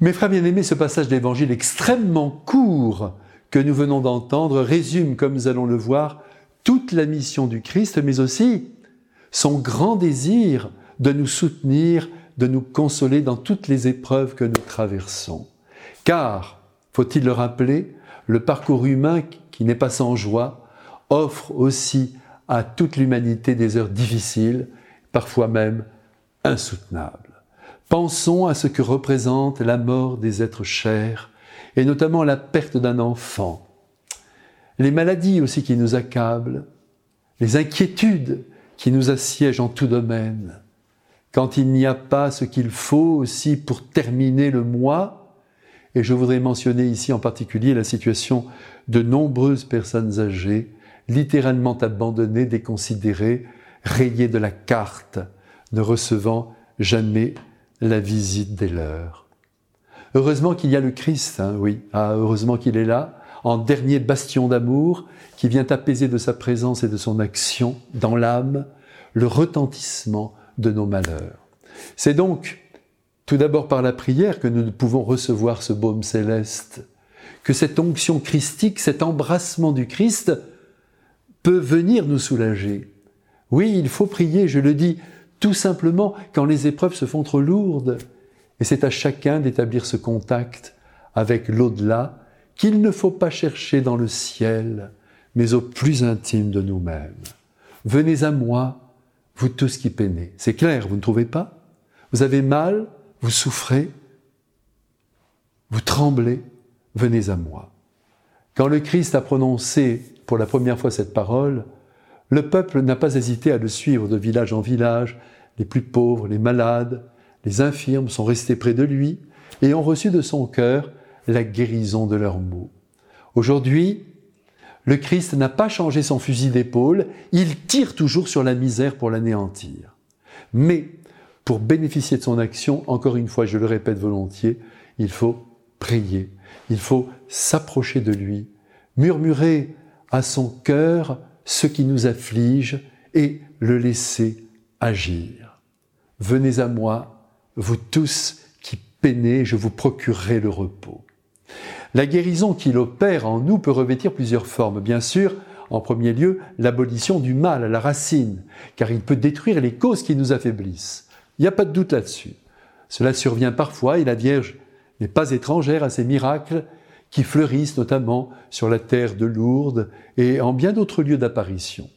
Mes frères bien-aimés, ce passage d'évangile extrêmement court que nous venons d'entendre résume, comme nous allons le voir, toute la mission du Christ, mais aussi son grand désir de nous soutenir, de nous consoler dans toutes les épreuves que nous traversons. Car, faut-il le rappeler, le parcours humain qui n'est pas sans joie offre aussi à toute l'humanité des heures difficiles, parfois même insoutenables. Pensons à ce que représente la mort des êtres chers, et notamment la perte d'un enfant, les maladies aussi qui nous accablent, les inquiétudes qui nous assiègent en tout domaine, quand il n'y a pas ce qu'il faut aussi pour terminer le mois, et je voudrais mentionner ici en particulier la situation de nombreuses personnes âgées, littéralement abandonnées, déconsidérées, rayées de la carte, ne recevant jamais la visite des leurs. Heureusement qu'il y a le Christ, hein, oui, ah, heureusement qu'il est là, en dernier bastion d'amour, qui vient apaiser de sa présence et de son action dans l'âme le retentissement de nos malheurs. C'est donc tout d'abord par la prière que nous pouvons recevoir ce baume céleste, que cette onction christique, cet embrassement du Christ peut venir nous soulager. Oui, il faut prier, je le dis, tout simplement quand les épreuves se font trop lourdes. Et c'est à chacun d'établir ce contact avec l'au-delà qu'il ne faut pas chercher dans le ciel, mais au plus intime de nous-mêmes. Venez à moi, vous tous qui peinez. C'est clair, vous ne trouvez pas? Vous avez mal, vous souffrez, vous tremblez, venez à moi. Quand le Christ a prononcé pour la première fois cette parole, le peuple n'a pas hésité à le suivre de village en village, les plus pauvres, les malades, les infirmes sont restés près de lui et ont reçu de son cœur la guérison de leurs maux. Aujourd'hui, le Christ n'a pas changé son fusil d'épaule, il tire toujours sur la misère pour l'anéantir. Mais pour bénéficier de son action, encore une fois, je le répète volontiers, il faut prier, il faut s'approcher de lui, murmurer à son cœur ce qui nous afflige et le laisser agir. Venez à moi, vous tous qui peinez, je vous procurerai le repos. La guérison qu'il opère en nous peut revêtir plusieurs formes. Bien sûr, en premier lieu, l'abolition du mal à la racine, car il peut détruire les causes qui nous affaiblissent. Il n'y a pas de doute là-dessus. Cela survient parfois et la Vierge n'est pas étrangère à ces miracles qui fleurissent notamment sur la terre de Lourdes et en bien d'autres lieux d'apparition.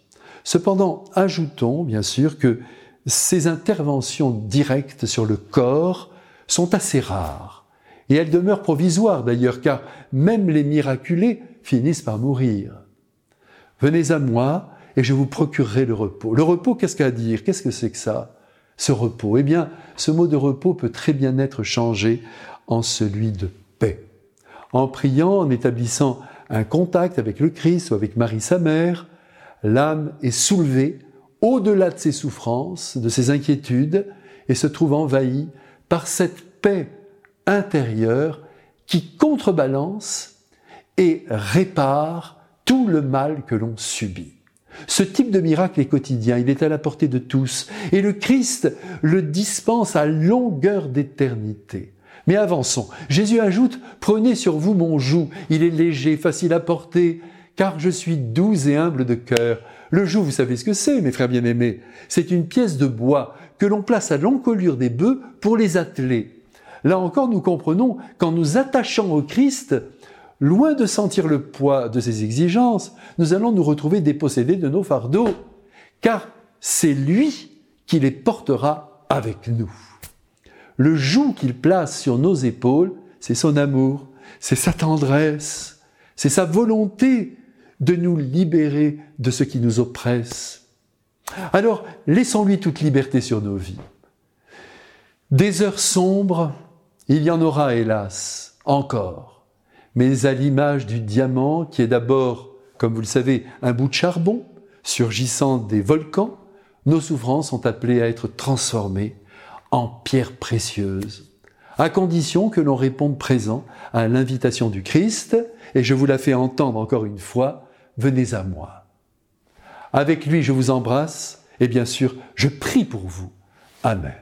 Cependant, ajoutons bien sûr que ces interventions directes sur le corps sont assez rares. Et elles demeurent provisoires d'ailleurs, car même les miraculés finissent par mourir. Venez à moi et je vous procurerai le repos. Le repos, qu'est-ce qu'à dire? Qu'est-ce que c'est que ça? Ce repos? Eh bien, ce mot de repos peut très bien être changé en celui de paix. En priant, en établissant un contact avec le Christ ou avec Marie sa mère, l'âme est soulevée au-delà de ses souffrances, de ses inquiétudes, et se trouve envahi par cette paix intérieure qui contrebalance et répare tout le mal que l'on subit. Ce type de miracle est quotidien, il est à la portée de tous, et le Christ le dispense à longueur d'éternité. Mais avançons. Jésus ajoute, Prenez sur vous mon joug, il est léger, facile à porter, car je suis doux et humble de cœur. Le joug, vous savez ce que c'est, mes frères bien-aimés C'est une pièce de bois que l'on place à l'encolure des bœufs pour les atteler. Là encore, nous comprenons qu'en nous attachant au Christ, loin de sentir le poids de ses exigences, nous allons nous retrouver dépossédés de nos fardeaux, car c'est lui qui les portera avec nous. Le joug qu'il place sur nos épaules, c'est son amour, c'est sa tendresse, c'est sa volonté de nous libérer de ce qui nous oppresse. Alors, laissons-lui toute liberté sur nos vies. Des heures sombres, il y en aura, hélas, encore, mais à l'image du diamant qui est d'abord, comme vous le savez, un bout de charbon surgissant des volcans, nos souffrances sont appelées à être transformées en pierres précieuses, à condition que l'on réponde présent à l'invitation du Christ, et je vous la fais entendre encore une fois, venez à moi. Avec lui, je vous embrasse et bien sûr, je prie pour vous. Amen.